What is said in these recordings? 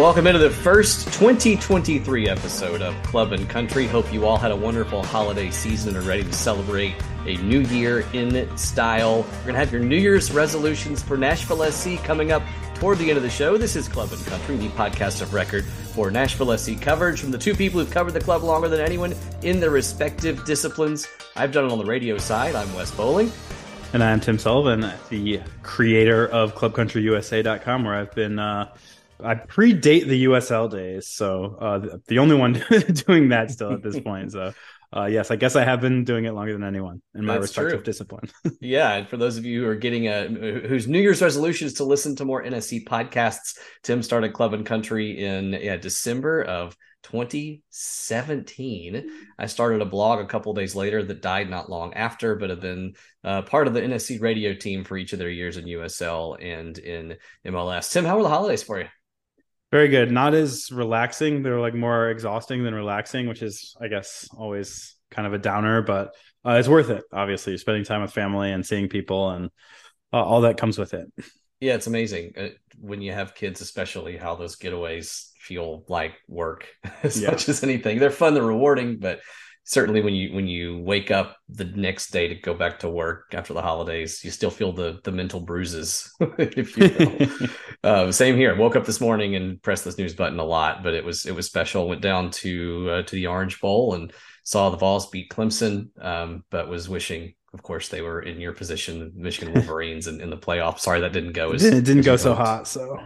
Welcome into the first 2023 episode of Club and Country. Hope you all had a wonderful holiday season and are ready to celebrate a new year in style. We're going to have your New Year's resolutions for Nashville SC coming up toward the end of the show. This is Club and Country, the podcast of record for Nashville SC coverage from the two people who've covered the club longer than anyone in their respective disciplines. I've done it on the radio side. I'm Wes Bowling. And I'm Tim Sullivan, the creator of ClubCountryUSA.com, where I've been. Uh, I predate the USL days, so uh, the only one doing that still at this point. So, uh, yes, I guess I have been doing it longer than anyone in my That's respective true. discipline. yeah, and for those of you who are getting a whose New Year's resolution is to listen to more NSC podcasts, Tim started Club and Country in yeah December of 2017. I started a blog a couple days later that died not long after, but have been uh, part of the NSC radio team for each of their years in USL and in MLS. Tim, how were the holidays for you? Very good. Not as relaxing. They're like more exhausting than relaxing, which is, I guess, always kind of a downer, but uh, it's worth it. Obviously, spending time with family and seeing people and uh, all that comes with it. Yeah, it's amazing uh, when you have kids, especially how those getaways feel like work as yeah. much as anything. They're fun, they're rewarding, but certainly when you when you wake up the next day to go back to work after the holidays you still feel the the mental bruises if you will. Uh, same here. Woke up this morning and pressed this news button a lot but it was it was special. Went down to uh, to the orange bowl and saw the vols beat clemson um, but was wishing of course they were in your position michigan wolverines in, in the playoffs sorry that didn't go as it didn't, go so hot so.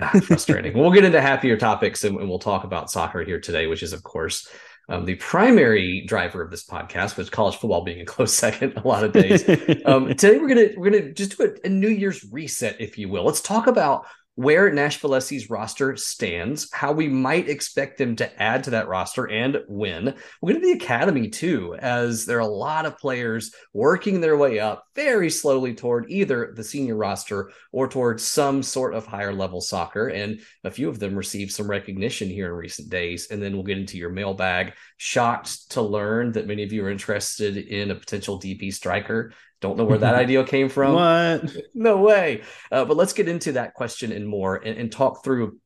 Ah, frustrating. We'll get into happier topics and, and we'll talk about soccer here today which is of course um, the primary driver of this podcast, was college football being a close second a lot of days. um, today we're gonna we're gonna just do a, a New Year's reset, if you will. Let's talk about where Nashville SC's roster stands, how we might expect them to add to that roster and when. We're going to the academy too, as there are a lot of players working their way up very slowly toward either the senior roster or towards some sort of higher level soccer. And a few of them received some recognition here in recent days. And then we'll get into your mailbag. Shocked to learn that many of you are interested in a potential DP striker. Don't know where that idea came from. What? No way. Uh, but let's get into that question and more and, and talk through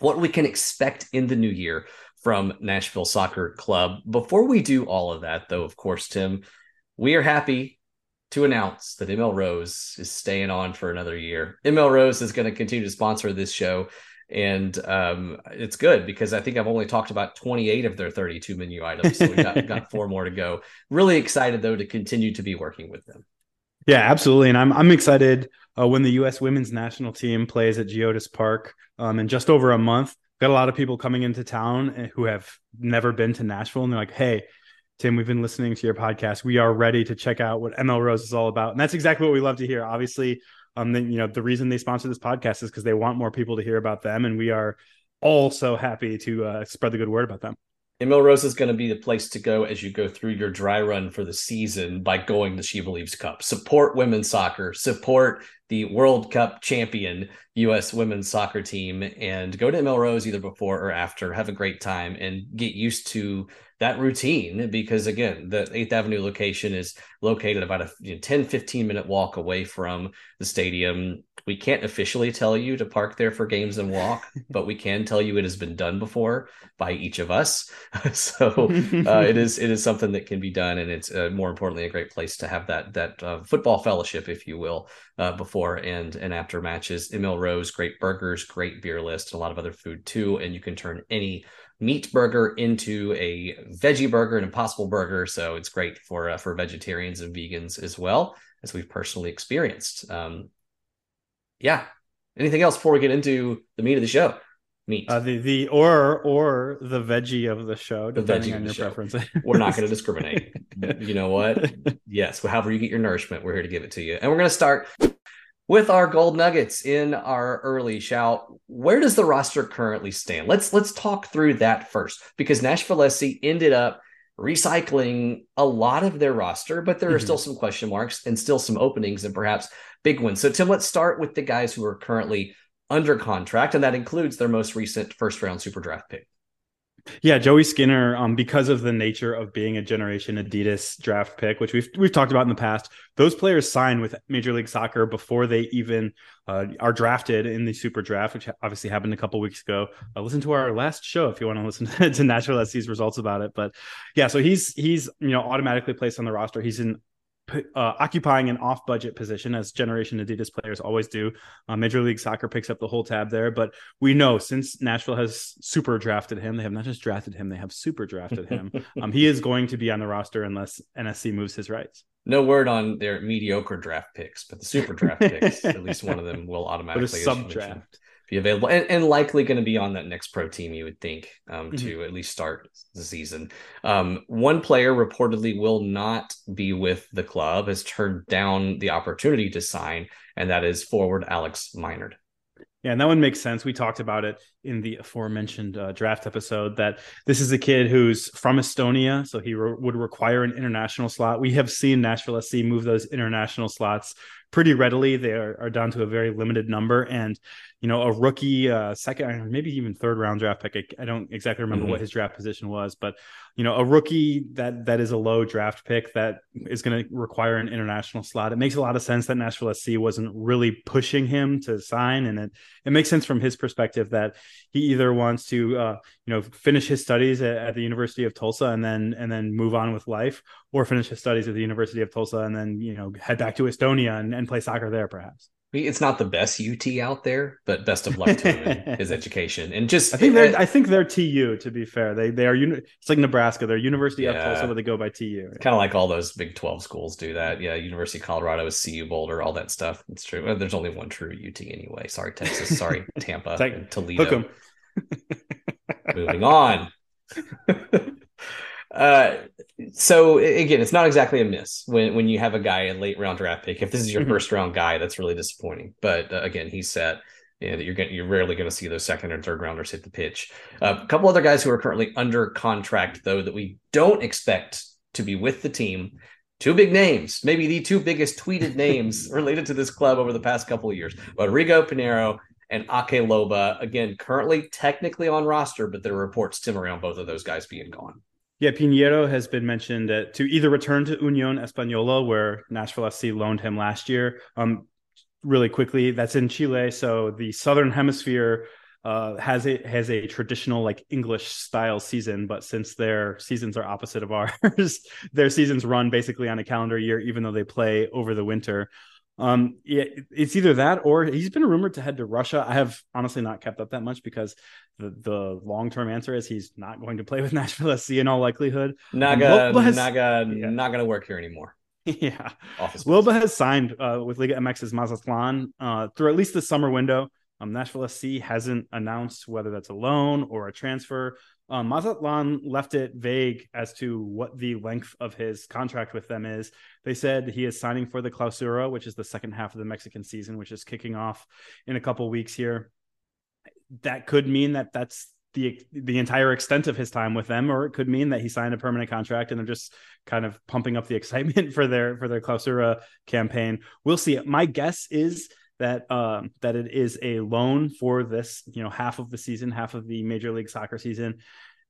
what we can expect in the new year from Nashville Soccer Club. Before we do all of that, though, of course, Tim, we are happy to announce that ML Rose is staying on for another year. ML Rose is going to continue to sponsor this show. And um, it's good because I think I've only talked about 28 of their 32 menu items. So we got, got four more to go. Really excited, though, to continue to be working with them. Yeah, absolutely. And I'm I'm excited uh, when the U.S. Women's National Team plays at Geodis Park um, in just over a month. Got a lot of people coming into town eh, who have never been to Nashville, and they're like, "Hey, Tim, we've been listening to your podcast. We are ready to check out what ML Rose is all about." And that's exactly what we love to hear. Obviously, um, then you know the reason they sponsor this podcast is because they want more people to hear about them, and we are all so happy to uh, spread the good word about them. ML Rose is going to be the place to go as you go through your dry run for the season by going to She Believes Cup. Support women's soccer, support the World Cup champion U.S. women's soccer team, and go to ML Rose either before or after. Have a great time and get used to that routine because, again, the 8th Avenue location is located about a you know, 10, 15 minute walk away from the stadium we can't officially tell you to park there for games and walk, but we can tell you it has been done before by each of us. so uh, it is it is something that can be done, and it's uh, more importantly a great place to have that that uh, football fellowship, if you will, uh, before and and after matches. ML Rose, great burgers, great beer list, and a lot of other food too, and you can turn any meat burger into a veggie burger, an impossible burger. So it's great for uh, for vegetarians and vegans as well, as we've personally experienced. Um, yeah. Anything else before we get into the meat of the show? Meat. Uh, the the or or the veggie of the show, the depending on your show. preference. we're not going to discriminate. you know what? Yes, however you get your nourishment, we're here to give it to you. And we're going to start with our gold nuggets in our early shout. Where does the roster currently stand? Let's let's talk through that first because Nashville SC ended up recycling a lot of their roster, but there are mm-hmm. still some question marks and still some openings and perhaps big ones. So, Tim, let's start with the guys who are currently under contract, and that includes their most recent first round super draft pick. Yeah, Joey Skinner, um, because of the nature of being a generation Adidas draft pick, which we've we've talked about in the past, those players sign with Major League Soccer before they even uh, are drafted in the Super Draft, which obviously happened a couple weeks ago. Uh, listen to our last show if you want to listen to Nashville SC's results about it. But yeah, so he's he's you know automatically placed on the roster. He's in uh, occupying an off budget position as generation Adidas players always do. Uh, Major League Soccer picks up the whole tab there, but we know since Nashville has super drafted him, they have not just drafted him, they have super drafted him. um, he is going to be on the roster unless NSC moves his rights. No word on their mediocre draft picks, but the super draft picks, at least one of them will automatically sub draft be available and, and likely going to be on that next pro team you would think um, mm-hmm. to at least start the season um, one player reportedly will not be with the club has turned down the opportunity to sign and that is forward Alex Meinhard yeah, and that one makes sense. We talked about it in the aforementioned uh, draft episode that this is a kid who's from Estonia, so he re- would require an international slot. We have seen Nashville SC move those international slots pretty readily. They are, are down to a very limited number, and you know, a rookie, uh, second, maybe even third round draft pick. I, I don't exactly remember mm-hmm. what his draft position was, but you know, a rookie that that is a low draft pick that is going to require an international slot. It makes a lot of sense that Nashville SC wasn't really pushing him to sign, and it it makes sense from his perspective that he either wants to, uh, you know, finish his studies at, at the University of Tulsa and then and then move on with life, or finish his studies at the University of Tulsa and then you know head back to Estonia and, and play soccer there, perhaps it's not the best UT out there, but best of luck to him his education. And just I think they're uh, I think they're TU to be fair. They they are it's like Nebraska. They're University yeah. of Tulsa, but they go by TU. Kind of like all those Big Twelve schools do that. Yeah, University of Colorado is CU Boulder, all that stuff. It's true. Well, there's only one true UT anyway. Sorry, Texas. Sorry, Tampa, Toledo. Moving on. Uh, so again, it's not exactly a miss when when you have a guy a late round draft pick. If this is your mm-hmm. first round guy, that's really disappointing. But uh, again, he's set. And you're going you're rarely going to see those second and third rounders hit the pitch. Uh, a couple other guys who are currently under contract, though, that we don't expect to be with the team. Two big names, maybe the two biggest tweeted names related to this club over the past couple of years: Rodrigo Pinheiro and Ake Loba. Again, currently technically on roster, but there are reports tim around both of those guys being gone. Yeah, Pinheiro has been mentioned to either return to Union Española, where Nashville SC loaned him last year. Um, really quickly, that's in Chile, so the Southern Hemisphere uh, has a has a traditional like English style season, but since their seasons are opposite of ours, their seasons run basically on a calendar year, even though they play over the winter. Um, it, it's either that or he's been rumored to head to Russia. I have honestly not kept up that much because the, the long term answer is he's not going to play with Nashville SC in all likelihood. Naga, um, has, Naga, yeah. not going to work here anymore. Yeah, Loba has signed uh, with Liga MX's Mazatlan uh, through at least the summer window. Um, Nashville SC hasn't announced whether that's a loan or a transfer. Um, Mazatlan left it vague as to what the length of his contract with them is. They said he is signing for the Clausura, which is the second half of the Mexican season, which is kicking off in a couple weeks here. That could mean that that's the the entire extent of his time with them, or it could mean that he signed a permanent contract and they're just kind of pumping up the excitement for their for their Clausura campaign. We'll see. My guess is that um, that it is a loan for this, you know, half of the season, half of the Major League Soccer season,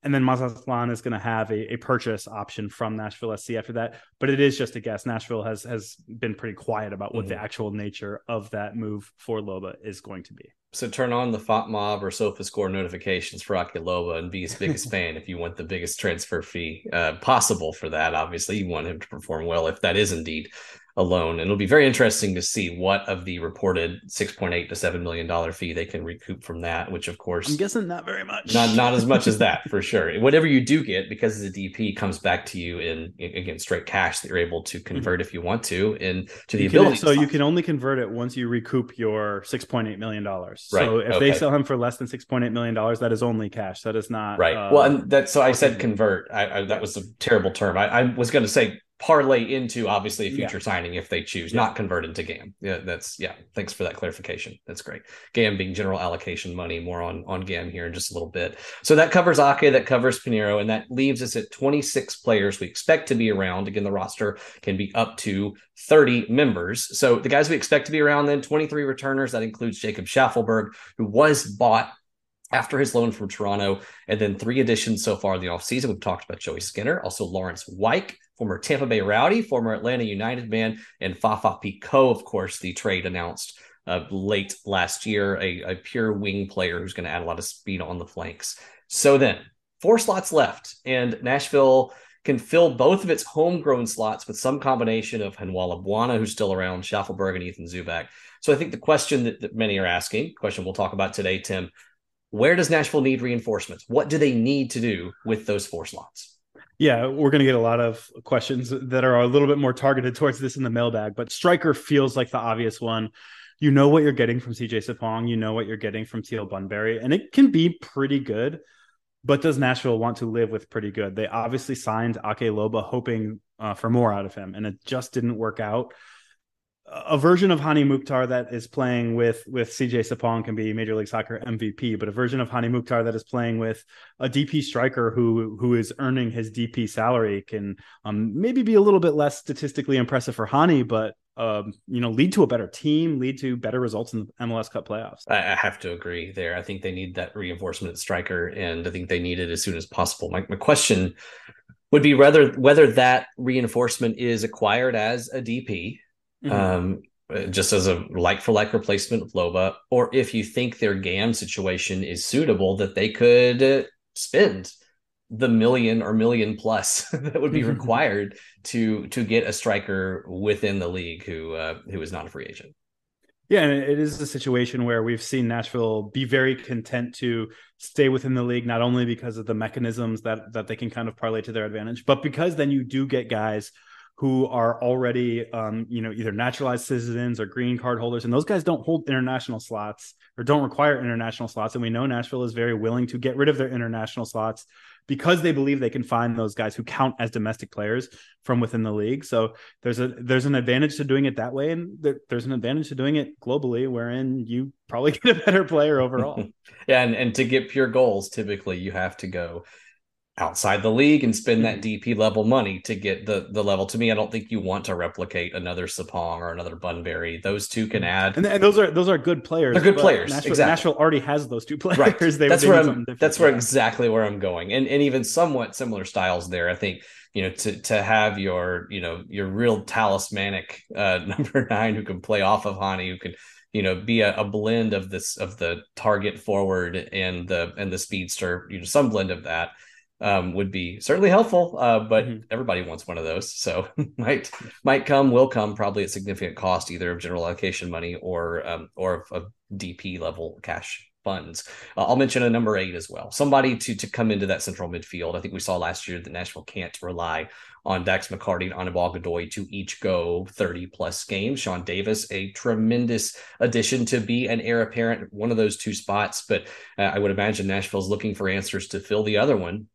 and then Mazatlan is going to have a, a purchase option from Nashville SC after that. But it is just a guess. Nashville has has been pretty quiet about what mm-hmm. the actual nature of that move for Loba is going to be. So turn on the FotMob or SofaScore notifications for Ake Loba and be his biggest fan if you want the biggest transfer fee uh, possible for that. Obviously, you want him to perform well if that is indeed alone. And it'll be very interesting to see what of the reported 6.8 to 7 million dollar fee they can recoup from that, which of course I'm guessing not very much. Not not as much as that for sure. Whatever you do get because the DP comes back to you in again straight cash that you're able to mm-hmm. convert mm-hmm. if you want to and to the you ability. Can, so you can only convert it once you recoup your 6.8 million dollars. Right. So if okay. they sell him for less than 6.8 million dollars, that is only cash. That is not right. Uh, well, and that so I said convert. I, I, that was a terrible term. I, I was going to say parlay into obviously a future yeah. signing if they choose, yeah. not convert into GAM. Yeah, that's yeah. Thanks for that clarification. That's great. GAM being general allocation money, more on on GAM here in just a little bit. So that covers Ake, that covers Pinheiro, and that leaves us at 26 players we expect to be around. Again, the roster can be up to 30 members. So the guys we expect to be around then 23 returners. That includes Jacob Shaffelburg, who was bought after his loan from Toronto, and then three additions so far in the offseason. We've talked about Joey Skinner, also Laurence Wyke, former Tampa Bay Rowdy, former Atlanta United man, and Fafa Picault, of course, the trade announced uh, late last year, a, a pure wing player who's going to add a lot of speed on the flanks. So then, four slots left, and Nashville can fill both of its homegrown slots with some combination of Handwalla Bwana, who's still around, Shaffelburg, and Ethan Zubak. So I think the question that, that many are asking, question we'll talk about today, Tim, where does Nashville need reinforcements? What do they need to do with those four slots? Yeah, we're going to get a lot of questions that are a little bit more targeted towards this in the mailbag, but striker feels like the obvious one. You know what you're getting from CJ Sapong, you know what you're getting from Teal Bunbury, and it can be pretty good. But does Nashville want to live with pretty good? They obviously signed Ake Loba hoping uh, for more out of him, and it just didn't work out a version of Hany Mukhtar that is playing with with CJ Sapong can be Major League Soccer MVP, but a version of Hany Mukhtar that is playing with a DP striker who who is earning his DP salary can um, maybe be a little bit less statistically impressive for Hany, but um, you know, lead to a better team, lead to better results in the MLS Cup playoffs. I have to agree there. I think they need that reinforcement striker, and I think they need it as soon as possible. My, my question would be whether whether that reinforcement is acquired as a DP mm-hmm. um, just as a like for like replacement of Loba, or if you think their GAM situation is suitable, that they could spend the million or million plus that would be mm-hmm. required to to get a striker within the league who uh, who is not a free agent. Yeah, and it is a situation where we've seen Nashville be very content to stay within the league, not only because of the mechanisms that that they can kind of parlay to their advantage, but because then you do get guys who are already, um, you know, either naturalized citizens or green card holders, and those guys don't hold international slots or don't require international slots. And we know Nashville is very willing to get rid of their international slots because they believe they can find those guys who count as domestic players from within the league. So there's a there's an advantage to doing it that way, and there, there's an advantage to doing it globally, wherein you probably get a better player overall. yeah, and and to get pure goals, typically you have to go outside the league and spend that mm-hmm. DP level money to get the the level. To me, I don't think you want to replicate another Sapong or another Bunbury. Those two can mm-hmm. add, and, and those are those are good players. They're good players. Nashville, exactly. Nashville already has those two players. Right. They, that's where I'm. That's where exactly where I'm going, and and even somewhat similar styles there. I think you know to to have your you know your real talismanic uh, number nine who can play off of Hany, who can you know be a, a, blend of this of the target forward and the and the speedster you know some blend of that um, would be certainly helpful. Uh, but mm-hmm. everybody wants one of those, so might might come, will come, probably at significant cost, either of general allocation money or um, or of, DP level cash funds. Uh, I'll mention a number eight as well. Somebody to to come into that central midfield. I think we saw last year that Nashville can't rely on Dax McCarty and Anibal Godoy to each go 30 plus games. Sean Davis, a tremendous addition to be an heir apparent, one of those two spots. But uh, I would imagine Nashville's looking for answers to fill the other one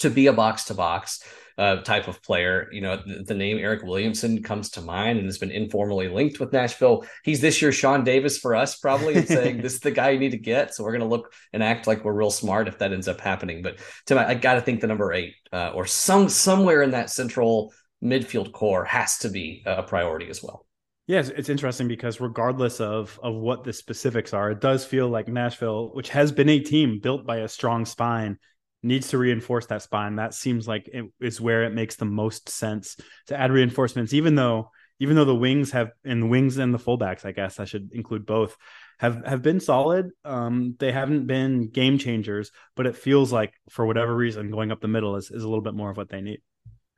to be a box to box type of player. You know, the, the, name Eryk Williamson comes to mind and has been informally linked with Nashville. He's this year Sean Davis for us, probably, and saying this is the guy you need to get. So we're going to look and act like we're real smart if that ends up happening. But Tim, I, I got to think the number eight uh, or some somewhere in that central midfield core has to be a priority as well. Yes, it's interesting because regardless of of what the specifics are, it does feel like Nashville, which has been a team built by a strong spine, needs to reinforce that spine. That seems like it is where it makes the most sense to add reinforcements, even though even though the wings have and the wings and the fullbacks, I guess I should include both, have have been solid. Um, they haven't been game changers, but it feels like for whatever reason, going up the middle is, is a little bit more of what they need.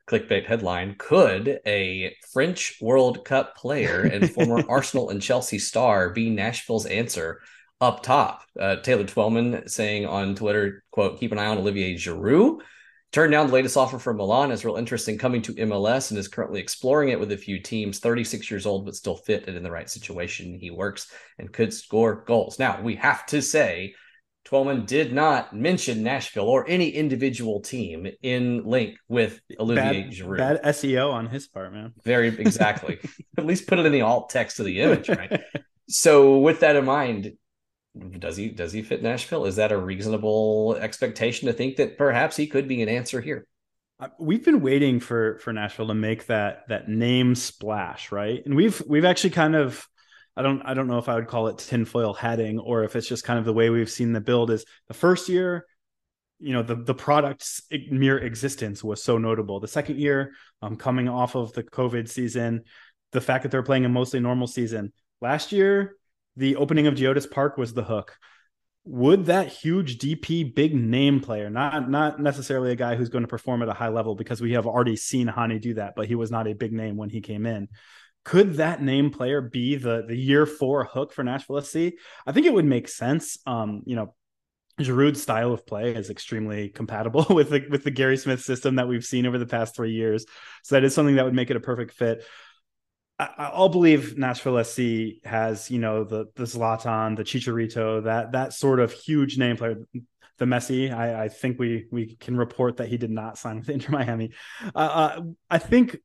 Clickbait headline: Could a French World Cup player and former Arsenal and Chelsea star be Nashville's answer up top. Uh, Taylor Twellman saying on Twitter, quote, keep an eye on Olivier Giroud. Turned down the latest offer from Milan is real interesting coming to MLS and is currently exploring it with a few teams. 36 years old, but still fit and in the right situation. He works and could score goals. Now, we have to say, Twellman did not mention Nashville or any individual team in link with Olivier bad, Giroud. Bad SEO on his part, man. Very exactly. At least put it in the alt text of the image, right? so, with that in mind, does he does he fit Nashville? Is that a reasonable expectation to think that perhaps he could be an answer here? Uh, we've been waiting for for Nashville to make that that name splash, right? And we've we've actually kind of I don't I don't know if I would call it tinfoil hatting or if it's just kind of the way we've seen the build is the first year, you know, the the product's mere existence was so notable. The second year, um, coming off of the COVID season, the fact that they're playing a mostly normal season. Last year, the opening of Geodis Park was the hook. Would that huge DP big name player, not not necessarily a guy who's going to perform at a high level because we have already seen Hany do that, but he was not a big name when he came in could that name player be the the year four hook for Nashville SC? I think it would make sense. Um, you know, Giroud's style of play is extremely compatible with the with the Gary Smith system that we've seen over the past three years. So that is something that would make it a perfect fit. I, will believe Nashville SC has, you know, the the Zlatan, the Chicharito, that that sort of huge name player the Messi. I, I, think we we can report that he did not sign with Inter Miami. Uh, uh, I think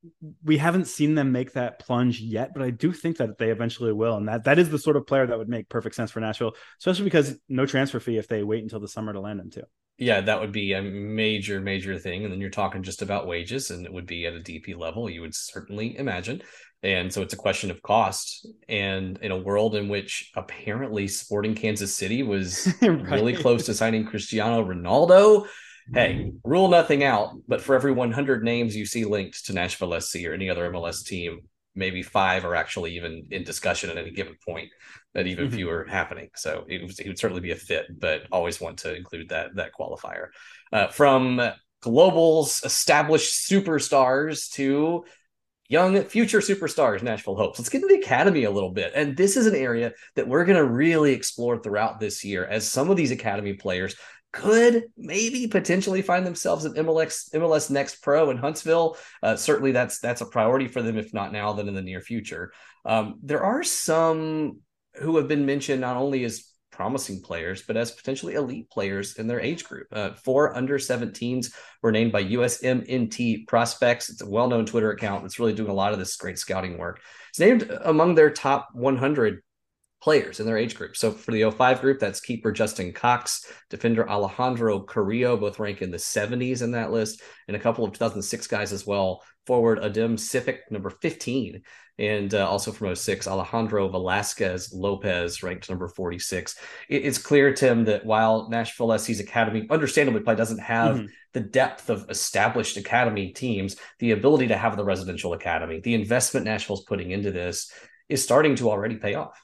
we haven't seen them make that plunge yet, but I do think that they eventually will, and that that is the sort of player that would make perfect sense for Nashville, especially because no transfer fee if they wait until the summer to land him too. Yeah, that would be a major, major thing. And then you're talking just about wages, and it would be at a DP level, you would certainly imagine. And so it's a question of cost. And in a world in which apparently Sporting Kansas City was right. really close to signing Cristiano Ronaldo, hey, rule nothing out. But for every 100 names you see linked to Nashville SC or any other MLS team, maybe five are actually even in discussion at any given point, that even mm-hmm. fewer happening. So it, was, it, would certainly be a fit, but always want to include that that qualifier. Uh, from globals, established superstars to young future superstars, Nashville hopes. Let's get into the academy a little bit. And this is an area that we're going to really explore throughout this year as some of these academy players could maybe potentially find themselves at MLS MLS Next Pro in Huntsville. Uh, certainly, that's that's a priority for them. If not now, then in the near future. Um, there are some who have been mentioned not only as promising players, but as potentially elite players in their age group. Uh, four under 17s were named by USMNT Prospects. It's a well known Twitter account that's really doing a lot of this great scouting work. It's named among their top 100 players in their age group. So for the 05 group, that's keeper Justin Cox, defender Alejandro Carrillo, both rank in the 70s in that list, and a couple of 2006 guys as well. Forward Adem Sipic, number 15, and uh, also from 06, Alejandro Velasquez Lopez, ranked number 46. It, it's clear, Tim, that while Nashville SC's academy, understandably, probably doesn't have mm-hmm. the depth of established academy teams, the ability to have the residential academy, the investment Nashville's putting into this is starting to already pay off.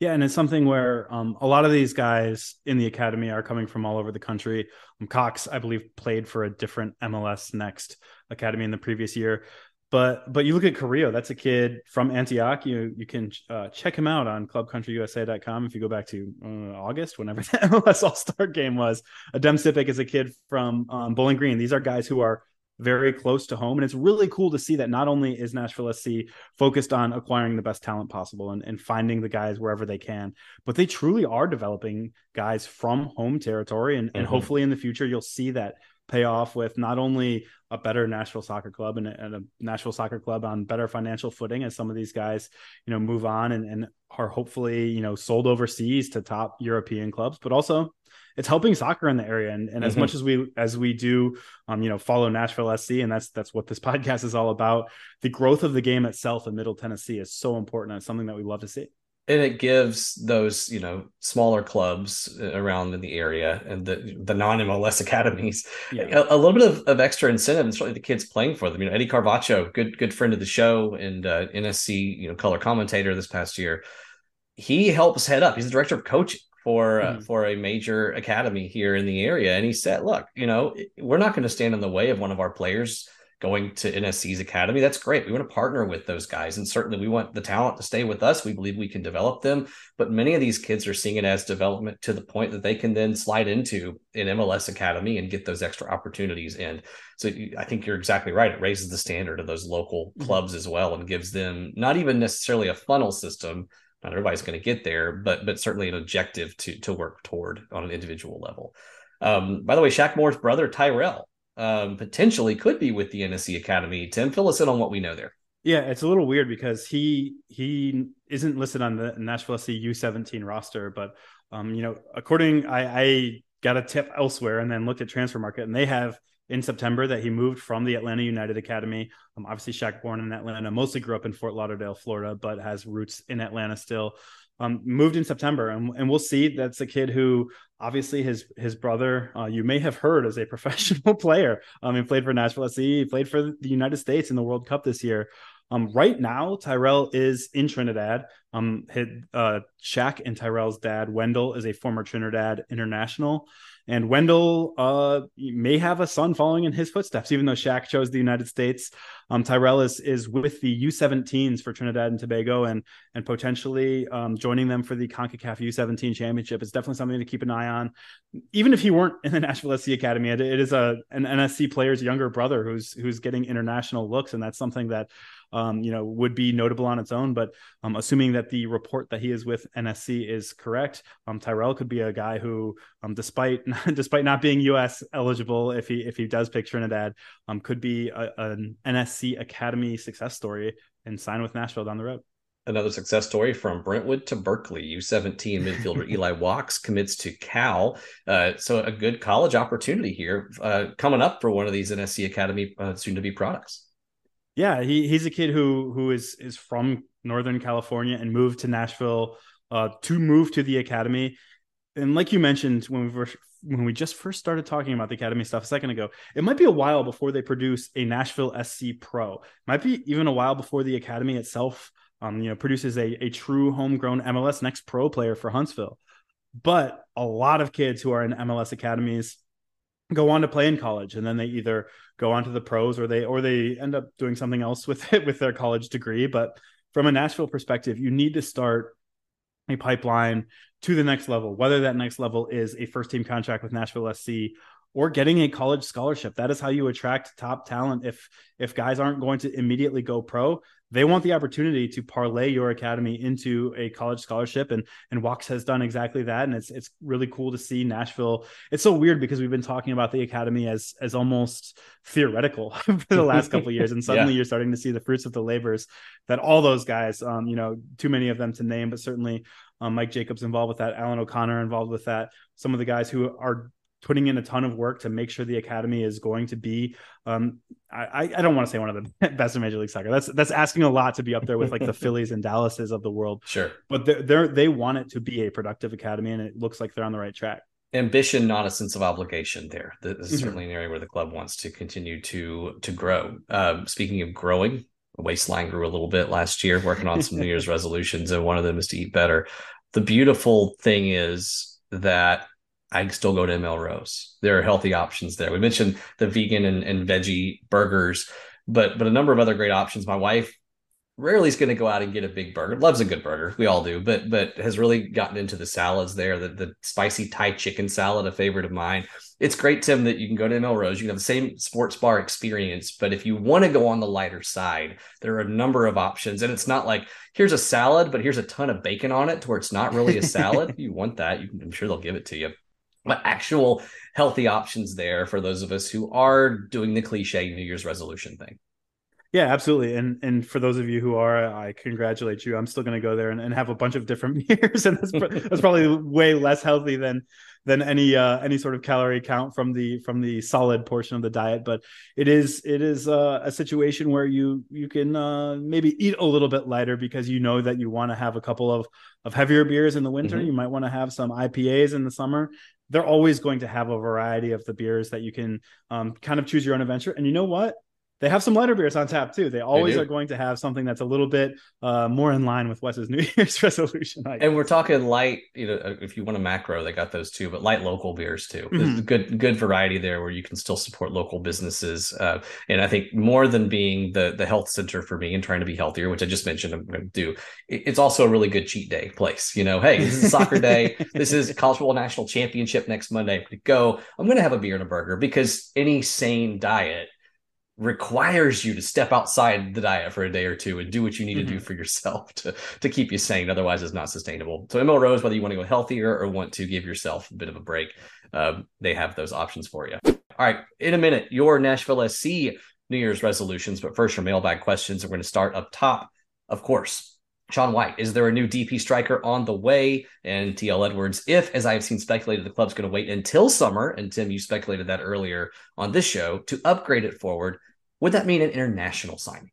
Yeah, and it's something where um, a lot of these guys in the academy are coming from all over the country. Um, Cox, I believe, played for a different MLS Next academy in the previous year. But but you look at Carrillo, that's a kid from Antioch. You you can uh, check him out on clubcountryusa.com if you go back to uh, August, whenever the MLS All Star game was. Adem Sipic is a kid from um, Bowling Green. These are guys who are very close to home. And it's really cool to see that not only is Nashville SC focused on acquiring the best talent possible and, and finding the guys wherever they can, but they truly are developing guys from home territory. And, mm-hmm. and hopefully in the future, you'll see that pay off with not only a better Nashville soccer club and a, and a, Nashville soccer club on better financial footing as some of these guys, you know, move on and, and are hopefully, you know, sold overseas to top European clubs, but also it's helping soccer in the area. And, and mm-hmm. as much as we as we do, um, you know, follow Nashville SC, and that's that's what this podcast is all about. The growth of the game itself in Middle Tennessee is so important. And something that we love to see and it gives those you know smaller clubs around in the area and the the non MLS academies yeah. a, a, little bit of, of extra incentive and certainly the kids playing for them. You know, Eddie Carvacho, good good friend of the show and uh, NSC you know color commentator this past year. He helps head up. He's the director of coaching for uh, mm-hmm. uh, for a major academy here in the area, and he said, "Look, you know, we're not going to stand in the way of one of our players." going to NSC's academy. That's great. We want to partner with those guys. And certainly we want the talent to stay with us. We believe we can develop them. But many of these kids are seeing it as development to the point that they can then slide into an MLS academy and get those extra opportunities. And so I think you're exactly right. It raises the standard of those local mm-hmm. clubs as well and gives them not even necessarily a funnel system not everybody's going to get there, but but certainly an objective to to work toward on an individual level. Um, by the way, Shaq Moore's brother Tyrell um, potentially could be with the NSC Academy. Tim, fill us in on what we know there. Yeah, it's a little weird because he he isn't listed on the Nashville SC U17 roster, but um, you know, according I, I got a tip elsewhere and then looked at Transfermarkt and they have in September that he moved from the Atlanta United Academy. Um, obviously, Shaq born in Atlanta, mostly grew up in Fort Lauderdale, Florida, but has roots in Atlanta still. Um, moved in September, and, and we'll see. That's a kid who obviously his his brother uh, you may have heard as a professional player. Um, he played for Nashville SC, he played for the United States in the World Cup this year. Um, right now, Tyrell is in Trinidad. Um, his, uh, Shaq and Tyrell's dad, Wendell, is a former Trinidad international. And Wendell uh, may have a son following in his footsteps, even though Shaq chose the United States. Um, Tyrell is, is with the U17s for Trinidad and Tobago and and potentially um, joining them for the CONCACAF U17 championship. It's definitely something to keep an eye on. Even if he weren't in the Nashville SC Academy, it, it is a an NSC player's younger brother who's who's getting international looks, and that's something that um, you know, would be notable on its own. But um, assuming that the report that he is with NSC is correct, um, Tyrell could be a guy who, um, despite despite not being U.S. eligible, if he if he does pick Trinidad, um, could be a, an NSC Academy success story and sign with Nashville down the road. Another success story from Brentwood to Berkeley. U17 midfielder Eli Wachs commits to Cal. Uh, so a good college opportunity here uh, coming up for one of these NSC Academy uh, soon to be products. Yeah, he he's a kid who who is is from Northern California and moved to Nashville uh, to move to the academy. And like you mentioned when we were when we just first started talking about the academy stuff a second ago, it might be a while before they produce a Nashville SC Pro. It might be even a while before the academy itself, um, you know, produces a a true homegrown MLS Next Pro player for Huntsville. But a lot of kids who are in MLS academies go on to play in college and then they either go on to the pros or they or they end up doing something else with it with their college degree. But from a nashville perspective you need to start a pipeline to the next level whether that next level is a first team contract with nashville sc or getting a college scholarship. That is how you attract top talent. If if guys aren't going to immediately go pro they want the opportunity to parlay your academy into a college scholarship and and Wachs has done exactly that and it's it's really cool to see Nashville it's so weird because we've been talking about the academy as as almost theoretical for the last couple years and suddenly yeah. you're starting to see the fruits of the labors that all those guys um you know too many of them to name but certainly um, Mike Jacobs involved with that Alan O'Connor involved with that some of the guys who are putting in a ton of work to make sure the academy is going to be um, I, I don't want to say one of the best in major league soccer. That's that's asking a lot to be up there with like the phillies and dallases of the world. Sure. But they're, they're they want it to be a productive academy and it looks like they're on the right track. Ambition not a sense of obligation there. This is mm-hmm. certainly an area where the club wants to continue to to grow. Um, speaking of growing waistline grew a little bit last year working on some new year's resolutions and one of them is to eat better. The beautiful thing is that I can still go to Melrose. There are healthy options there. We mentioned the vegan and, and veggie burgers, but but a number of other great options. My wife rarely is going to go out and get a big burger. Loves a good burger. We all do, but but has really gotten into the salads there. The the spicy Thai chicken salad, a favorite of mine. It's great, Tim, that you can go to Melrose. You can have the same sports bar experience, but if you want to go on the lighter side, there are a number of options. And it's not like here's a salad, but here's a ton of bacon on it, to where it's not really a salad. you want that, you can, I'm sure they'll give it to you actual healthy options there for those of us who are doing the cliche New Year's resolution thing. Yeah, absolutely. And and for those of you who are, I congratulate you. I'm still going to go there and, and have a bunch of different beers, and that's, that's probably way less healthy than than any uh, any sort of calorie count from the from the solid portion of the diet. But it is it is uh, a situation where you you can uh, maybe eat a little bit lighter because you know that you want to have a couple of of heavier beers in the winter. Mm-hmm. You might want to have some IPAs in the summer, they're always going to have a variety of the beers that you can um, kind of choose your own adventure. And you know what? They have some lighter beers on tap too. They always they are going to have something that's a little bit uh, more in line with Wes's New Year's resolution. And we're talking light, you know, uh, if you want a macro, they got those too, but light local beers too. Mm-hmm. good, good variety there where you can still support local businesses. Uh, and I think more than being the the health center for me and trying to be healthier, which I just mentioned I'm going to do, it's also a really good cheat day place. You know, hey, this is soccer day. This is college football national championship next Monday. I'm going to Go. I'm going to have a beer and a burger because any sane diet requires you to step outside the diet for a day or two and do what you need mm-hmm. to do mm-hmm. for yourself to to keep you sane. Otherwise, it's not sustainable. So Melrose, whether you want to go healthier or want to give yourself a bit of a break, um, they have those options for you. All right, in a minute, your Nashville SC New Year's resolutions, but first your mailbag questions. We're going to start up top, of course. Sean White, is there a new DP striker on the way? And TL Edwards, if, as I have seen speculated, the club's going to wait until summer, and Tim, you speculated that earlier on this show, to upgrade it forward, would that mean an international signing?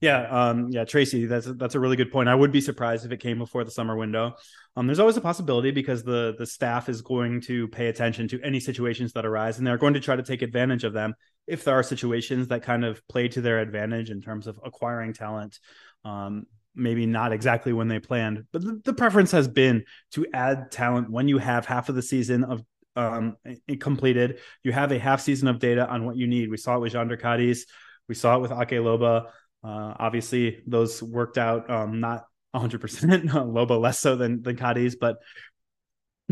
Yeah, um, yeah, Tracy, that's that's a really good point. I would be surprised if it came before the summer window. Um, there's always a possibility because the the staff is going to pay attention to any situations that arise, and they're going to try to take advantage of them if there are situations that kind of play to their advantage in terms of acquiring talent. Um, maybe not exactly when they planned, but the, the, preference has been to add talent when you have half of the season of um, completed. You have a half season of data on what you need. We saw it with Cádiz. We saw it with Ake Loba. Uh, obviously, those worked out um, not 100%, Loba less so than, than Cádiz. But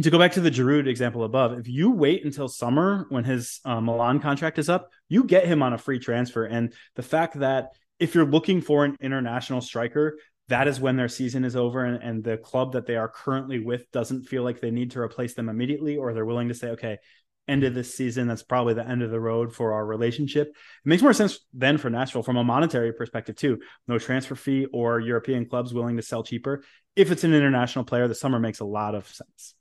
to go back to the Giroud example above, if you wait until summer when his uh, Milan contract is up, you get him on a free transfer. And the fact that if you're looking for an international striker, that is when their season is over and, and the club that they are currently with doesn't feel like they need to replace them immediately, or they're willing to say, okay, end of this season, that's probably the end of the road for our relationship. It makes more sense then for Nashville from a monetary perspective too. No transfer fee or European clubs willing to sell cheaper. If it's an international player, the summer makes a lot of sense.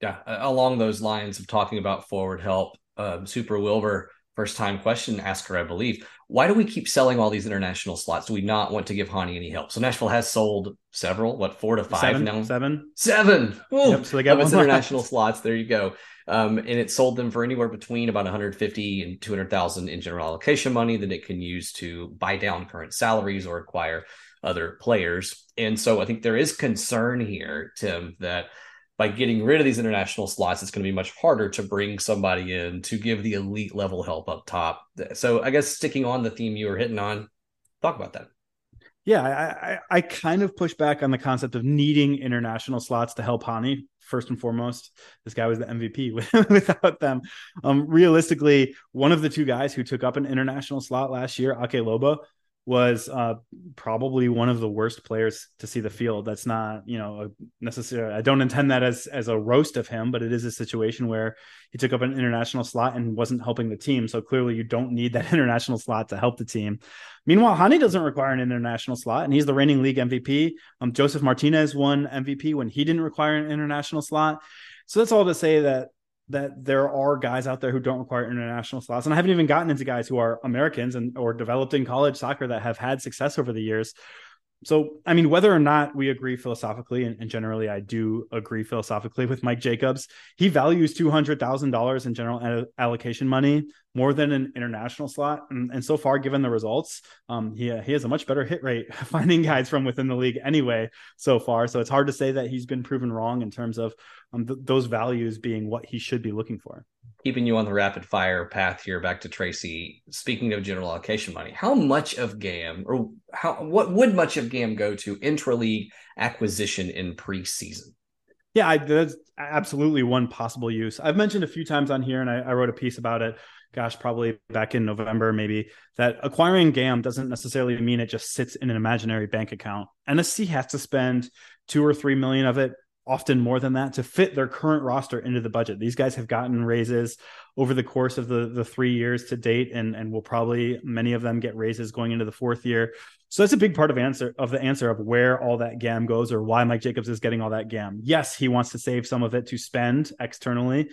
Yeah, along those lines of talking about forward help, um, Super Wilbur first time question asker, I believe. Why do we keep selling all these international slots? Do we not want to give Hany any help? So Nashville has sold several, what four to five seven, now? Seven. Seven. Yep, so they got its international slots. There you go. Um, and it sold them for anywhere between about 150 and 200,000 in general allocation money that it can use to buy down current salaries or acquire other players. And so I think there is concern here, Tim, that by getting rid of these international slots, it's going to be much harder to bring somebody in to give the elite level help up top. So I guess sticking on the theme you were hitting on, talk about that. Yeah, I, I, I kind of push back on the concept of needing international slots to help Hany. First and foremost, this guy was the MVP without them. Um, realistically, one of the two guys who took up an international slot last year, Ake Loba, was uh, probably one of the worst players to see the field. That's not, you know, necessarily. I don't intend that as as a roast of him, but it is a situation where he took up an international slot and wasn't helping the team. So clearly, you don't need that international slot to help the team. Meanwhile, Hany doesn't require an international slot, and he's the reigning league MVP. Um, Josef Martinez won MVP when he didn't require an international slot. So that's all to say that that there are guys out there who don't require international slots. And I haven't even gotten into guys who are Americans and or developed in college soccer that have had success over the years. So, I mean, whether or not we agree philosophically, and, and generally I do agree philosophically with Mike Jacobs, he values $200,000 in general allocation money more than an international slot. And, and so far, given the results, um, he, he has a much better hit rate finding guys from within the league anyway, so far. So it's hard to say that he's been proven wrong in terms of um, th- those values being what he should be looking for. Keeping you on the rapid fire path here, back to Tracy. Speaking of general allocation money, how much of GAM or how what would much of GAM go to intra league acquisition in preseason? Yeah, I, that's absolutely one possible use. I've mentioned a few times on here, and I, I wrote a piece about it gosh, probably back in November, maybe, that acquiring GAM doesn't necessarily mean it just sits in an imaginary bank account. NSC has to spend two or three million of it often more than that to fit their current roster into the budget. These guys have gotten raises over the course of the the 3 years to date and and will probably many of them get raises going into the fourth year. So that's a big part of answer of the answer of where all that GAM goes or why Mike Jacobs is getting all that GAM. Yes, he wants to save some of it to spend externally,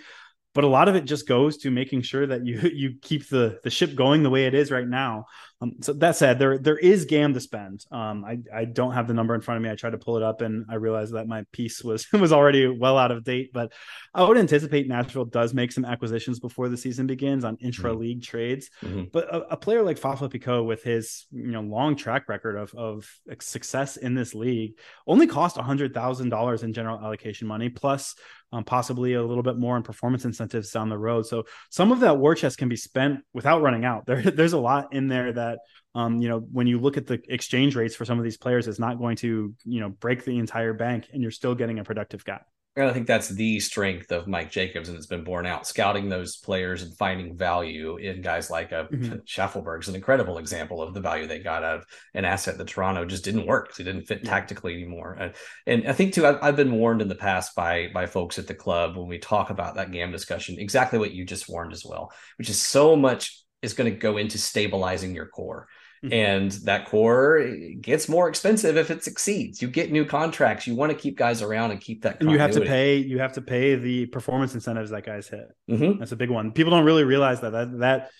but a lot of it just goes to making sure that you you keep the the ship going the way it is right now. Um, so that said, there there is GAM to spend. Um, I I don't have the number in front of me. I tried to pull it up and I realized that my piece was was already well out of date. But I would anticipate Nashville does make some acquisitions before the season begins on intra league mm-hmm. trades. Mm-hmm. But a, a, player like Fafa Picault, with his you know long track record of of success in this league, only cost hundred thousand dollars in general allocation money plus um, possibly a little bit more in performance incentives down the road. So some of that war chest can be spent without running out. There, there's a lot in there that, um, you know, when you look at the exchange rates for some of these players, it's not going to, you know, break the entire bank, and you're still getting a productive guy. And I think that's the strength of Mike Jacobs, and it's been borne out. Scouting those players and finding value in guys like a mm-hmm. Shaffelburg's an incredible example of the value they got out of an asset that Toronto just didn't work. because It didn't fit tactically anymore. And, and I think too, I've, I've, been warned in the past by by folks at the club when we talk about that GAM discussion, exactly what you just warned as well, which is so much is going to go into stabilizing your core Mm-hmm. And that core gets more expensive if it succeeds. You get new contracts. You want to keep guys around and keep that. And you have to pay. You have to pay the performance incentives that guys hit. Mm-hmm. That's a big one. People don't really realize that that that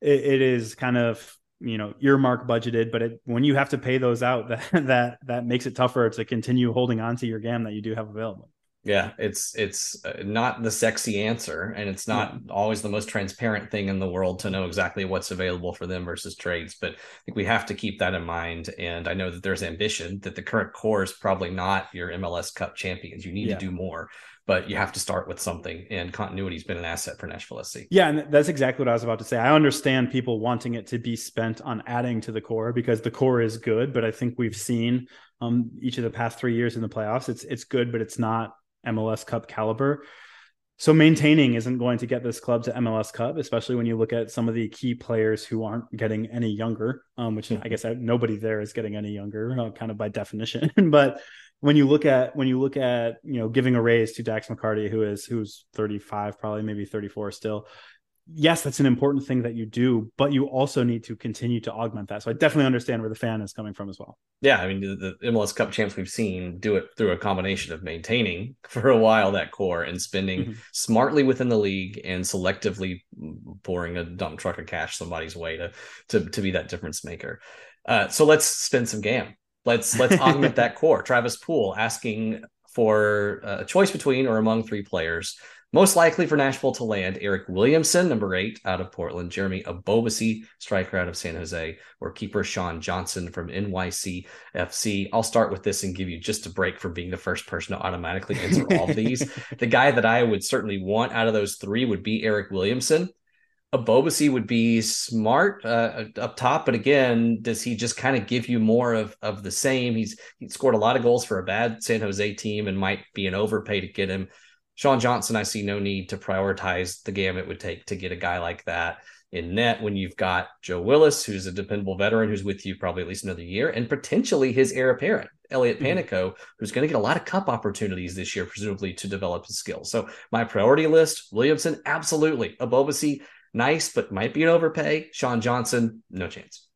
it, it is kind of you know earmark budgeted, but it, when you have to pay those out, that that that makes it tougher to continue holding on to your GAM that you do have available. Yeah, it's it's uh, not the sexy answer, and it's not yeah. always the most transparent thing in the world to know exactly what's available for them versus trades. But I think we have to keep that in mind. And I know that there's ambition that the current core is probably not your MLS Cup champions. You need yeah. to do more, but you have to start with something. And continuity has been an asset for Nashville SC. Yeah, and that's exactly what I was about to say. I understand people wanting it to be spent on adding to the core because the core is good, but I think we've seen um, each of the past three years in the playoffs, it's it's good, but it's not MLS Cup caliber. So maintaining isn't going to get this club to MLS Cup, especially when you look at some of the key players who aren't getting any younger. Um, which I guess I, nobody there is getting any younger, uh, kind of by definition. but when you look at when you look at you know giving a raise to Dax McCarty, who is who's 35, probably maybe 34 still, yes, that's an important thing that you do, but you also need to continue to augment that. So I definitely understand where the fan is coming from as well. Yeah, I mean the, the MLS Cup champs we've seen do it through a combination of maintaining for a while that core and spending mm-hmm. smartly within the league and selectively pouring a dump truck of cash somebody's way to to to be that difference maker. Uh, so let's spend some gam. Let's let's augment that core. Travis Poole asking for a choice between or among three players most likely for Nashville to land Eryk Williamson, number eight out of Portland, Jeremy Ebobisse, striker out of San Jose, or keeper Sean Johnson from NYC FC. I'll start with this and give you just a break for being the first person to automatically answer all of these. the guy that I would certainly want out of those three would be Eryk Williamson. Ebobisse would be smart uh, up top, but again, does he just kind of give you more of of the same? He's he scored a lot of goals for a bad San Jose team and might be an overpay to get him Sean Johnson, I see no need to prioritize the game it would take to get a guy like that in net when you've got Joe Willis, who's a dependable veteran who's with you probably at least another year, and potentially his heir apparent, Elliot mm-hmm. Panicco, who's going to get a lot of cup opportunities this year, presumably to develop his skills. So my priority list, Williamson, absolutely. Ebobisse, nice, but might be an overpay. Sean Johnson, no chance.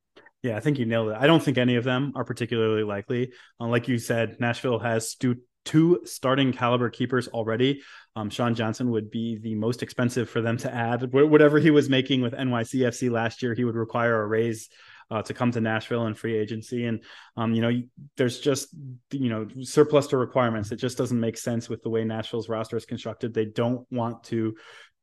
Yeah, I think you nailed it. I don't think any of them are particularly likely. Uh, like you said, Nashville has Stu two starting caliber keepers already. Um, Sean Johnson would be the most expensive for them to add. Whatever he was making with NYCFC last year, he would require a raise uh, to come to Nashville and free agency. And, um, you know, there's just, you know, surplus to requirements. It just doesn't make sense with the way Nashville's roster is constructed. They don't want to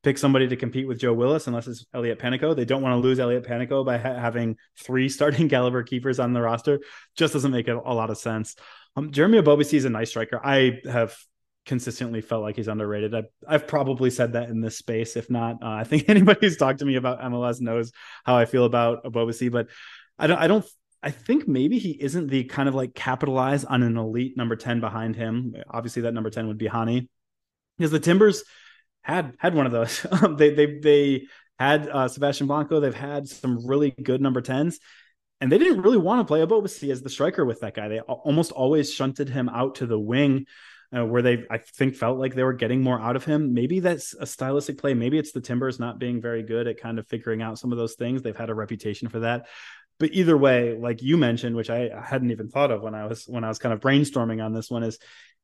pick somebody to compete with Joe Willis unless it's Elliot Panicco. They don't want to lose Elliot Panicco by ha- having three starting caliber keepers on the roster. Just doesn't make a, a lot of sense. Um, Jeremy Ebobisse is a nice striker. I have consistently felt like he's underrated. I've, I've probably said that in this space. If not, uh, I think anybody who's talked to me about MLS knows how I feel about Ebobisse, but I don't, I don't, I think maybe he isn't the kind of like capitalize on an elite number 10 behind him. Obviously that number 10 would be Hany because the Timbers had, had one of those. they, they, they had uh, Sebastian Blanco. They've had some really good number 10s and they didn't really want to play Ebobisse as the striker with that guy. They almost always shunted him out to the wing, uh, where they I think felt like they were getting more out of him. Maybe that's a stylistic play. Maybe it's the Timbers not being very good at kind of figuring out some of those things. They've had a reputation for that. But either way, like you mentioned, which I hadn't even thought of when I was when I was kind of brainstorming on this one, is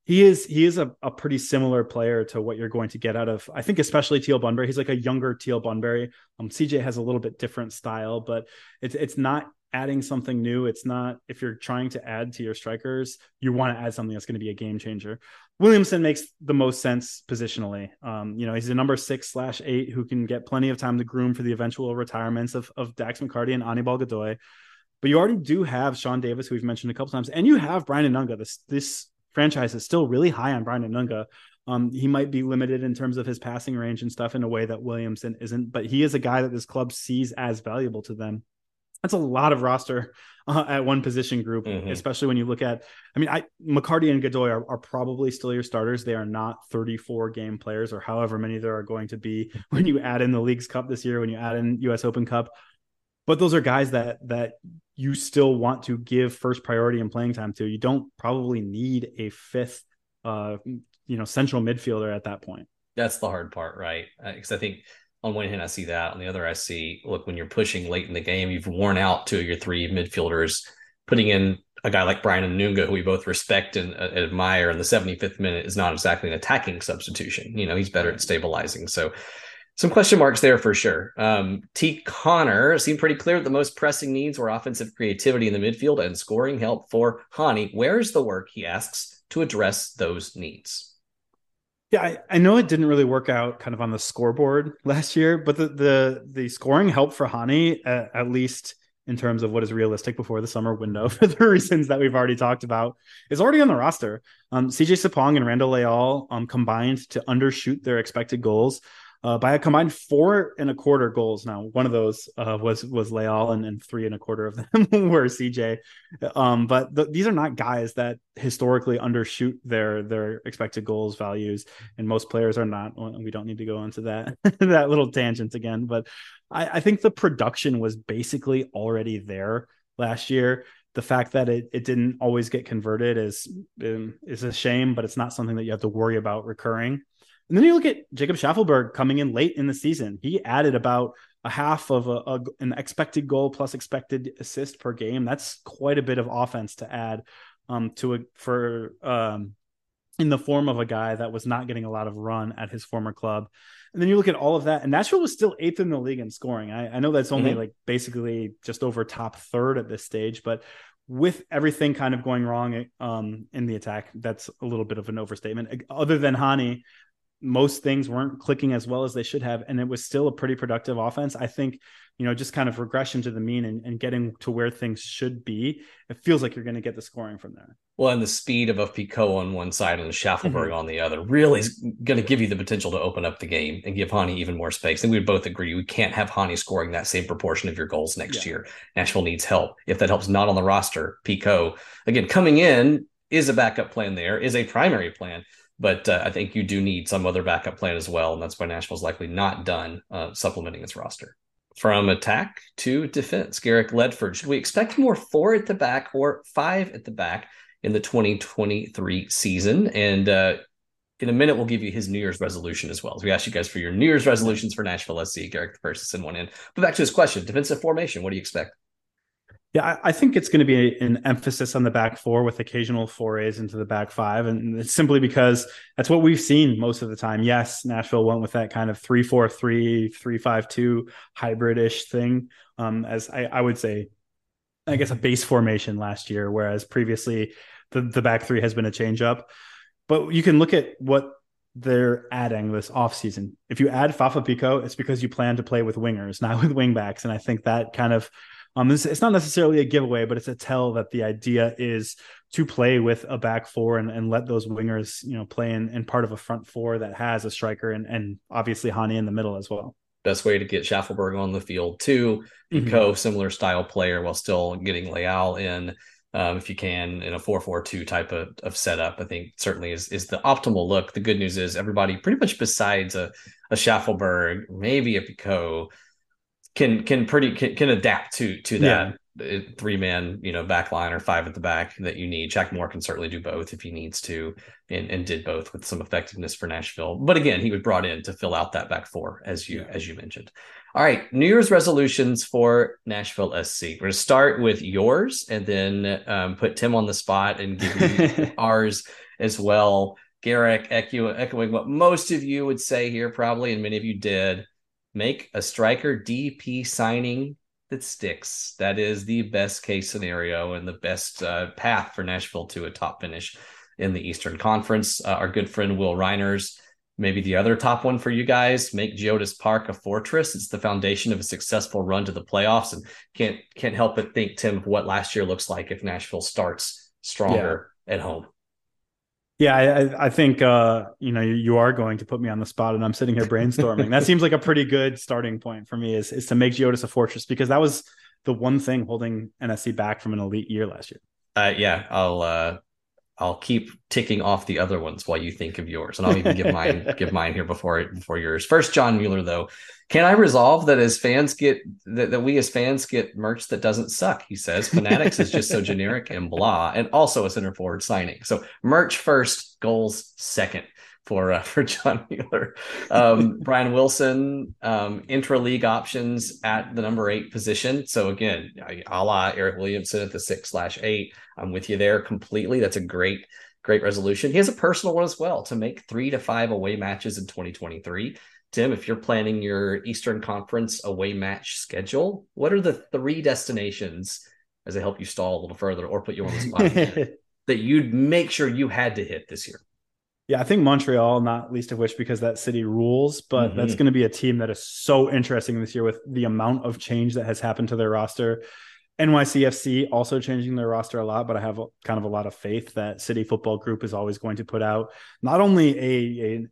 he is he is a, a pretty similar player to what you're going to get out of I think especially Teal Bunbury. He's like a younger Teal Bunbury. Um, CJ has a little bit different style, but it's it's not adding something new. It's not if you're trying to add to your strikers, you want to add something that's going to be a game changer. Williamson makes the most sense positionally. Um, you know, he's a number six slash eight who can get plenty of time to groom for the eventual retirements of, of Dax McCarty and Anibal Godoy. But you already do have Sean Davis, who we've mentioned a couple times, and you have Brian Anunga. This this franchise is still really high on Brian Anunga. Um, he might be limited in terms of his passing range and stuff in a way that Williamson isn't, but he is a guy that this club sees as valuable to them that's a lot of roster uh, at one position group, mm-hmm. especially when you look at. I mean, I McCarty and Godoy are, are, probably still your starters. They are not 34 game players or however many there are going to be when you add in the Leagues Cup this year, when you add in U.S. Open Cup. But those are guys that that you still want to give first priority and playing time to. You don't probably need a fifth, uh, you know, central midfielder at that point. That's the hard part, right? Because uh, I think on one hand, I see that. On the other, I see look when you're pushing late in the game, you've worn out two of your three midfielders. Putting in a guy like Brian Anunga, who we both respect and uh, admire, in the 75th minute is not exactly an attacking substitution. You know, he's better at stabilizing. So some question marks there for sure. Um, T. Connor seemed pretty clear that the most pressing needs were offensive creativity in the midfield and scoring help for Hany. Where's the work, he asks, to address those needs? Yeah, I, I, know it didn't really work out kind of on the scoreboard last year, but the the, the scoring help for Hany, at, at least in terms of what is realistic before the summer window, for the reasons that we've already talked about, is already on the roster. Um, CJ Sapong and Randall Leal um, combined to undershoot their expected goals uh, by a combined four and a quarter goals. Now, one of those uh, was was Leal, and, and three and a quarter of them were CJ. Um, but th- these are not guys that historically undershoot their their expected goals values, and most players are not. We don't need to go into that that little tangent again, but I, I think the production was basically already there last year the fact that it, it didn't always get converted is um, is a shame, but it's not something that you have to worry about recurring. And then you look at Jacob Shaffelburg coming in late in the season. He added about a half of a, a, an expected goal plus expected assist per game. That's quite a bit of offense to add um, to a for um, in the form of a guy that was not getting a lot of run at his former club. And then you look at all of that, and Nashville was still eighth in the league in scoring. I, I know that's only mm-hmm. like basically just over top third at this stage, but with everything kind of going wrong um, in the attack, that's a little bit of an overstatement. Other than Hany, most things weren't clicking as well as they should have and it was still a pretty productive offense. I think you know just kind of regression to the mean and, and getting to where things should be it feels like you're going to get the scoring from there. Well and the speed of a Picault on one side and Shaffelburg mm-hmm. on the other really is going to give you the potential to open up the game and give Hany even more space. And we would both agree we can't have Hany scoring that same proportion of your goals next yeah. year. Nashville needs help. If that helps not on the roster Picault again coming in is a backup plan there is a primary plan but uh, I think you do need some other backup plan as well, and that's why Nashville's likely not done uh, supplementing its roster. From attack to defense, Garrick Ledford. Should we expect more four at the back or five at the back in the 2023 season? And uh, in a minute, we'll give you his New Year's resolution as well. So we asked you guys for your New Year's resolutions for Nashville SC. Garrick the to send one in. But back to his question: defensive formation. What do you expect? Yeah, I, I think it's going to be an emphasis on the back four with occasional forays into the back five. And it's simply because that's what we've seen most of the time. Yes, Nashville went with that kind of 3 4 3, 3 5 2 hybrid ish thing. Um, as I, I would say, I guess a base formation last year, whereas previously the, the back three has been a change up. But you can look at what they're adding this offseason. If you add Fafa Picault, it's because you plan to play with wingers, not with wingbacks. And I think that kind of um, it's, it's, not necessarily a giveaway, but it's a tell that the idea is to play with a back four and, and let those wingers, you know, play in, in part of a front four that has a striker and, and obviously Hany in the middle as well. Best way to get Shaffelburg on the field too. Mm-hmm. Similar style player, while still getting Leal in. Um, if you can in a 4-4-2 type of, of setup, I think certainly is is the optimal look. The good news is everybody pretty much besides a, a Shaffelburg, maybe a Picault, can can pretty can, can adapt to to that yeah. three man you know back line or five at the back that you need. Jack Moore can certainly do both if he needs to, and, and did both with some effectiveness for Nashville. But again, he was brought in to fill out that back four as you yeah. as you mentioned. All right, New Year's resolutions for Nashville SC. We're going to start with yours and then um, put Tim on the spot and give you ours as well. Garrick, echoing what most of you would say here, probably, and many of you did make a striker DP signing that sticks. That is the best case scenario and the best uh, path for Nashville to a top finish in the Eastern Conference. Uh, our good friend Will Reiners, maybe the other top one for you guys, make Geodis Park a fortress. It's the foundation of a successful run to the playoffs, and can't can't help but think Tim of what last year looks like if Nashville starts stronger yeah. at home. Yeah, I, I think uh, you know you are going to put me on the spot, and I'm sitting here brainstorming. that seems like a pretty good starting point for me is is to make Geodis a fortress because that was the one thing holding NSC back from an elite year last year. Uh, yeah, I'll uh, I'll keep ticking off the other ones while you think of yours, and I'll even give mine give mine here before before yours. First, John Mueller though, can I resolve that as fans get that, that we as fans get merch that doesn't suck? He says Fanatics is just so generic and blah, and also a center forward signing. So merch first, goals second. For uh, for John Wheeler. Um, Brian Wilson, um, intra league options at the number eight position. So again, a la Eryk Williamson at the six slash eight. I'm with you there completely. That's a great great resolution. He has a personal one as well to make three to five away matches in 2023. Tim, if you're planning your Eastern Conference away match schedule, what are the three destinations as I help you stall a little further or put you on the spot that you'd make sure you had to hit this year? Yeah, I think Montreal, not least of which because that city rules, but mm-hmm. that's going to be a team that is so interesting this year with the amount of change that has happened to their roster. NYCFC also changing their roster a lot, but I have kind of a lot of faith that City Football Group is always going to put out not only a, a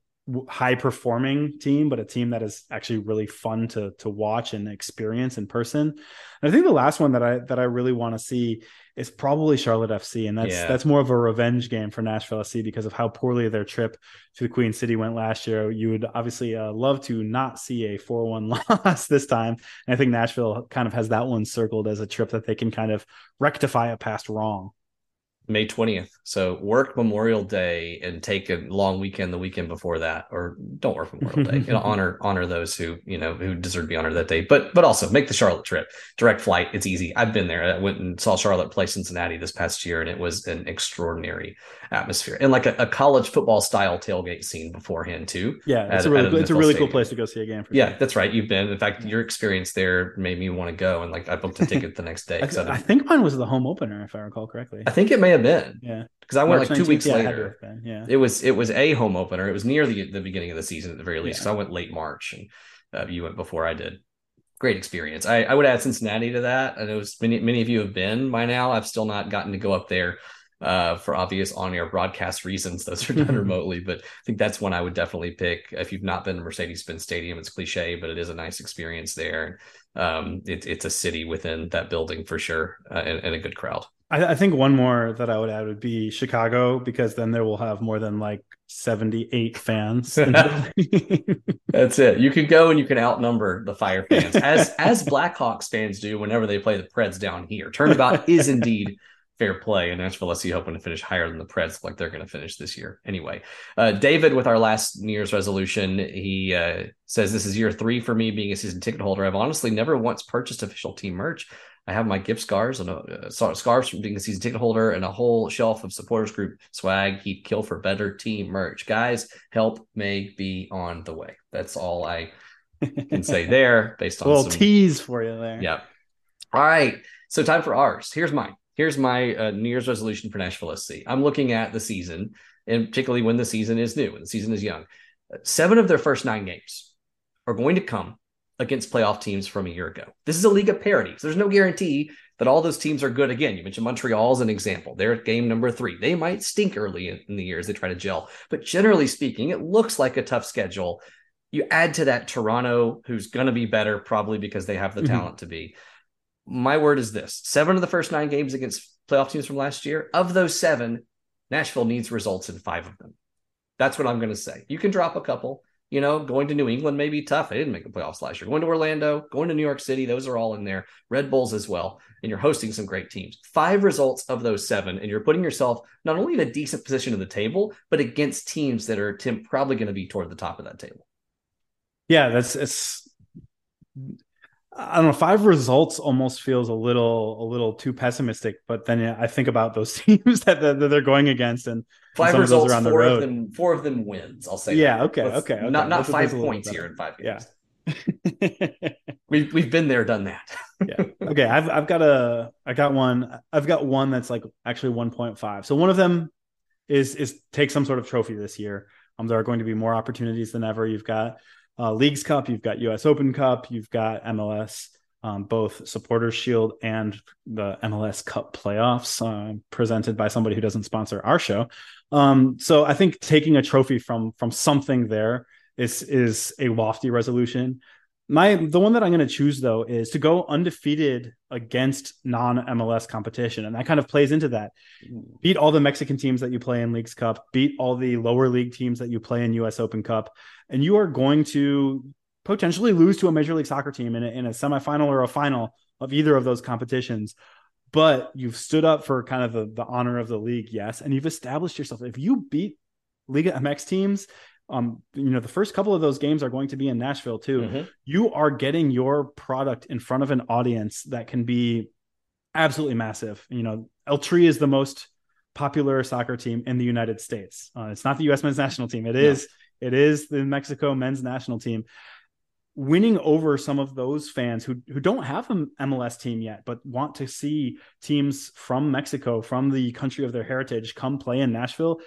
high performing team, but a team that is actually really fun to to watch and experience in person. And I think the last one that I that I really want to see is probably Charlotte FC, and that's yeah. that's more of a revenge game for Nashville FC because of how poorly their trip to the Queen City went last year. You would obviously uh, love to not see a four one loss this time, and I think Nashville kind of has that one circled as a trip that they can kind of rectify a past wrong. May 20th. So work Memorial Day and take a long weekend the weekend before that, or don't work Memorial Day. You know, honor honor those who you know who deserve to be honored that day. But but also make the Charlotte trip. Direct flight. It's easy. I've been there. I went and saw Charlotte play Cincinnati this past year, and it was an extraordinary atmosphere and like a, a college football style tailgate scene beforehand too. Yeah, it's at, a really it's a really stadium. cool place to go see a game. yeah, sure. that's right. You've been. In fact, your experience there made me want to go, and like I booked a ticket the next day. I, I think mine was the home opener, if I recall correctly. I think it may have been. Yeah, because I went March like two 19th, weeks yeah, later. Yeah, it was it was a home opener. It was near the the beginning of the season at the very least. Because yeah. I went late March, and uh, you went before I did. Great experience. I, I would add Cincinnati to that. I know many many of you have been by now. I've still not gotten to go up there uh, for obvious on-air broadcast reasons. Those are done remotely, but I think that's one I would definitely pick. If you've not been to Mercedes-Benz Stadium, it's cliche, but it is a nice experience there. Um, it, it's a city within that building for sure, uh, and, and, a good crowd. I, I, think one more that I would add would be Chicago, because then there will have more than like 78 fans. that's it. You can go and you can outnumber the Fire fans, as as Blackhawks fans do whenever they play the Preds down here. Turnabout is indeed fair play. And Nashville SC hoping to finish higher than the Preds, like they're going to finish this year. Anyway, uh, David, with our last New Year's resolution, he uh, says, This is year three for me being a season ticket holder. I've honestly never once purchased official team merch. I have my gift scarves and uh, scarves from being a season ticket holder and a whole shelf of supporters group swag. He'd kill for better team merch. Guys, help may be on the way. That's all I can say there based on a little some... tease for you there. Yeah. All right. So time for ours. Here's mine here's my uh, New Year's resolution for Nashville SC. I'm looking at the season, and particularly when the season is new and the season is young. Seven of their first nine games are going to come against playoff teams from a year ago. This is a league of parity. So there's no guarantee that all those teams are good again. You mentioned Montreal as an example. They're at game number three. They might stink early in, in the year as they try to gel, but generally speaking, it looks like a tough schedule. You add to that Toronto, who's going to be better probably because they have the mm-hmm. talent to be my word is this seven of the first nine games against playoff teams from last year, of those seven, Nashville needs results in five of them. That's what I'm going to say. You can drop a couple. You know, going to New England may be tough. They didn't make the playoffs last year. Going to Orlando, going to New York City, those are all in there. Red Bulls as well. And you're hosting some great teams. Five results of those seven, and you're putting yourself not only in a decent position at the table, but against teams that are Tim probably going to be toward the top of that table. Yeah, that's it's I don't know. Five results almost feels a little a little too pessimistic, but then yeah, I think about those teams that, that, they're going against, and five results, around four the road. of them, four of them wins. I'll say. Yeah. Okay, okay, okay. Not not five points here in five games. Yeah. we've we've been there, done that. yeah. Okay. I've I've got a I got one. I've got one that's like actually one point five. So one of them is is take some sort of trophy this year. Um, there are going to be more opportunities than ever. You've got uh, Leagues Cup, you've got US Open Cup, you've got MLS, um, both Supporters Shield and the MLS Cup playoffs uh, presented by somebody who doesn't sponsor our show. Um, so I think taking a trophy from from something there is is a lofty resolution. My the one that I'm going to choose though is to go undefeated against non MLS competition, and that kind of plays into that. Mm. Beat all the Mexican teams that you play in Leagues Cup, beat all the lower league teams that you play in U.S. Open Cup, and you are going to potentially lose to a Major League Soccer team in a, in a semifinal or a final of either of those competitions. But you've stood up for kind of the, the honor of the league, yes, and you've established yourself. If you beat Liga MX teams, um, you know, the first couple of those games are going to be in Nashville too. Mm-hmm. You are getting your product in front of an audience that can be absolutely massive. You know, El Tri is the most popular soccer team in the United States. Uh, it's not the U.S. men's national team. It is. No. It is the Mexico men's national team. Winning over some of those fans who who don't have an MLS team yet, but want to see teams from Mexico, from the country of their heritage, come play in Nashville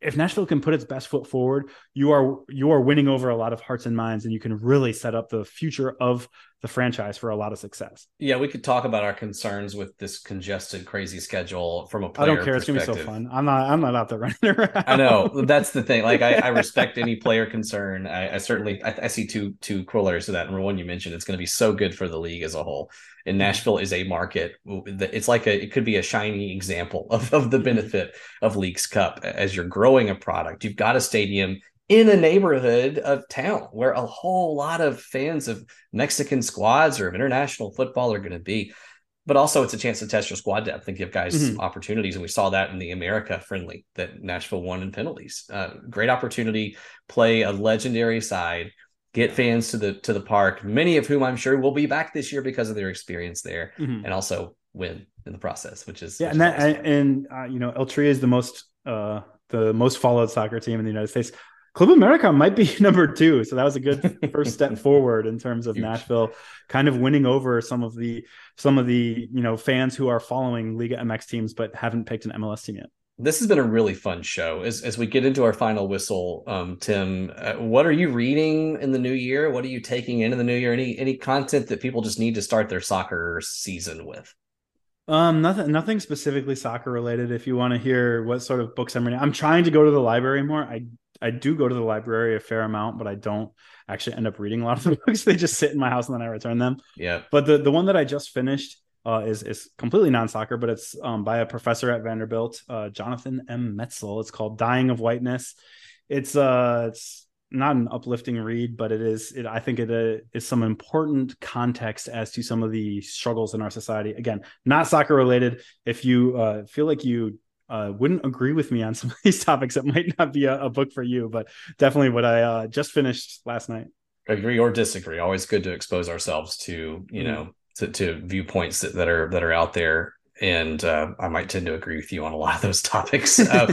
if Nashville can put its best foot forward, you are you are winning over a lot of hearts and minds, and you can really set up the future of the franchise for a lot of success. Yeah, we could talk about our concerns with this congested, crazy schedule from a player. I don't care. It's gonna be so fun. I'm not. I'm not out there running around. I know that's the thing. Like I, I respect any player concern. I, I certainly I, I, see two two corollaries to that. Number one, you mentioned it's going to be so good for the league as a whole. And mm-hmm. Nashville is a market. It's like a. It could be a shiny example of of the mm-hmm. benefit of Leagues Cup as you're growing a product. You've got a stadium in a neighborhood of town where a whole lot of fans of Mexican squads or of international football are going to be. But also, it's a chance to test your squad depth and give guys mm-hmm. opportunities. And we saw that in the America friendly that Nashville won in penalties. Uh, great opportunity, play a legendary side, get fans to the to the park. Many of whom I'm sure will be back this year because of their experience there, mm-hmm. and also win in the process, which is yeah. Which and that and, and uh, you know, El Tri is the most uh, the most followed soccer team in the United States. Club America might be number two. So that was a good first step forward in terms of Huge. Nashville kind of winning over some of the some of the you know fans who are following Liga MX teams but haven't picked an MLS team yet. This has been a really fun show. As as we get into our final whistle, um, Tim, uh, what are you reading in the new year? What are you taking into the new year? Any any content that people just need to start their soccer season with? Um, nothing, nothing specifically soccer related. If you want to hear what sort of books I'm reading, I'm trying to go to the library more. I I do go to the library a fair amount, but I don't actually end up reading a lot of the books. They just sit in my house and then I return them. Yeah. But the the one that I just finished uh, is is completely non soccer, but it's um, by a professor at Vanderbilt, uh, Jonathan M. Metzl. It's called "Dying of Whiteness." It's uh, it's not an uplifting read, but it is. It, I think it uh, is some important context as to some of the struggles in our society. Again, not soccer related. If you uh, feel like you uh, wouldn't agree with me on some of these topics, it might not be a, a book for you, but definitely what I uh, just finished last night. Agree or disagree. Always good to expose ourselves to, you mm-hmm. know, to, to viewpoints that, that are that are out there and uh, I might tend to agree with you on a lot of those topics. Uh,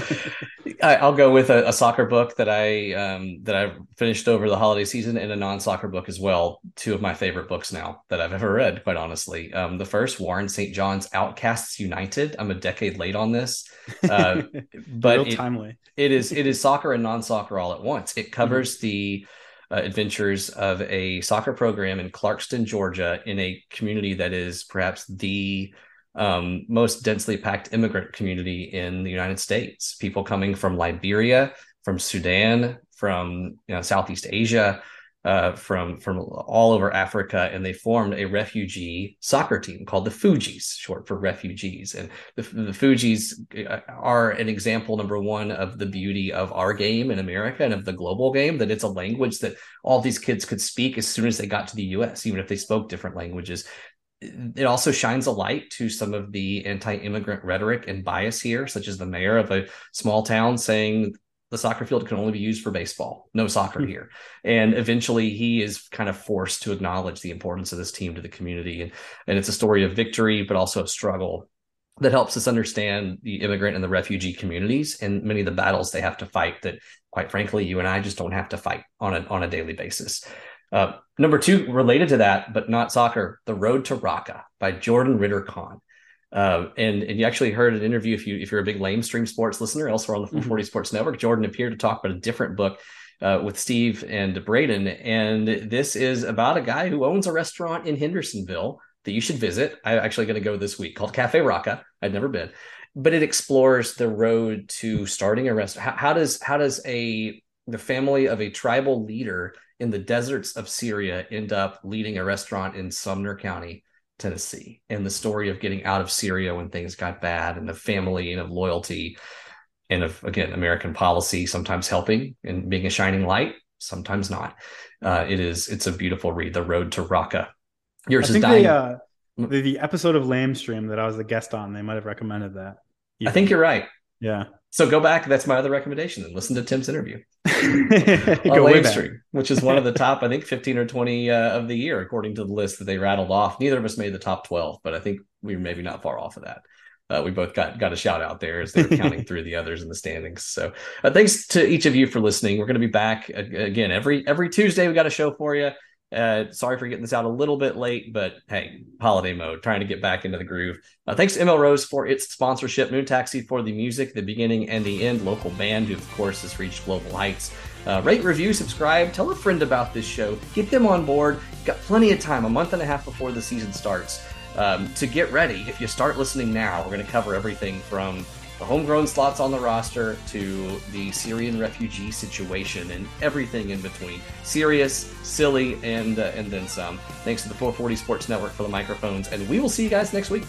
I, will go with a, a, soccer book that I um, that I finished over the holiday season, and a non-soccer book as well. Two of my favorite books now that I've ever read, quite honestly. Um, the first, Warren St. John's Outcasts United. I'm a decade late on this, uh, but it, timely. it is it is soccer and non-soccer all at once. It covers mm-hmm. the uh, adventures of a soccer program in Clarkston, Georgia, in a community that is perhaps the um, most densely packed immigrant community in the United States. People coming from Liberia, from Sudan, from you know, Southeast Asia, uh, from from all over Africa, and they formed a refugee soccer team called the Fugees, short for refugees. And the, the Fugees uh, are an example number one of the beauty of our game in America and of the global game. That it's a language that all these kids could speak as soon as they got to the U.S., even if they spoke different languages it also shines a light to some of the anti-immigrant rhetoric and bias here, such as the mayor of a small town saying the soccer field can only be used for baseball, no soccer mm-hmm. here. And eventually he is kind of forced to acknowledge the importance of this team to the community. And, and it's a story of victory, but also of struggle that helps us understand the immigrant and the refugee communities and many of the battles they have to fight that quite frankly you and I just don't have to fight on a on a daily basis. Uh, number two, related to that, but not soccer, The Road to Raqqa by Jordan Ritter Conn. Uh, and and you actually heard an interview if you if you're a big lamestream sports listener elsewhere on the 440 mm-hmm. Sports Network. Jordan appeared to talk about a different book uh, with Steve and Braden, and this is about a guy who owns a restaurant in Hendersonville that you should visit. I'm actually going to go this week called Cafe Raqqa. I'd never been, but it explores the road to starting a restaurant. How, how does how does a the family of a tribal leader in the deserts of Syria end up leading a restaurant in Sumner County, Tennessee, and the story of getting out of Syria when things got bad, and of family and of loyalty, and of again American policy sometimes helping and being a shining light, sometimes not. Uh, it is it's a beautiful read. The Road to Raqqa. Yours I is dying. They, uh, the, the episode of Lamestream that I was a guest on, they might have recommended that. I think you're right. Yeah. So go back. That's my other recommendation. And listen to Tim's interview Go way back. Stream, which is one of the top, I think, 15 or 20 uh, of the year, according to the list that they rattled off. Neither of us made the top 12, but I think we were maybe not far off of that. Uh, we both got got a shout out there as they're counting through the others in the standings. So uh, thanks to each of you for listening. We're going to be back again every every Tuesday. We got a show for you. Uh, sorry for getting this out a little bit late, but hey, holiday mode, trying to get back into the groove. Uh, thanks to ML Rose for its sponsorship, Moon Taxi for the music, the beginning and the end, local band who, of course, has reached global heights. Uh, rate, review, subscribe, tell a friend about this show, get them on board. Got plenty of time, a month and a half before the season starts, um, to get ready. If you start listening now, we're going to cover everything from the homegrown slots on the roster to the Syrian refugee situation and everything in between. Serious, silly, and uh, and then some. Thanks to the 440 Sports Network for the microphones, and we will see you guys next week.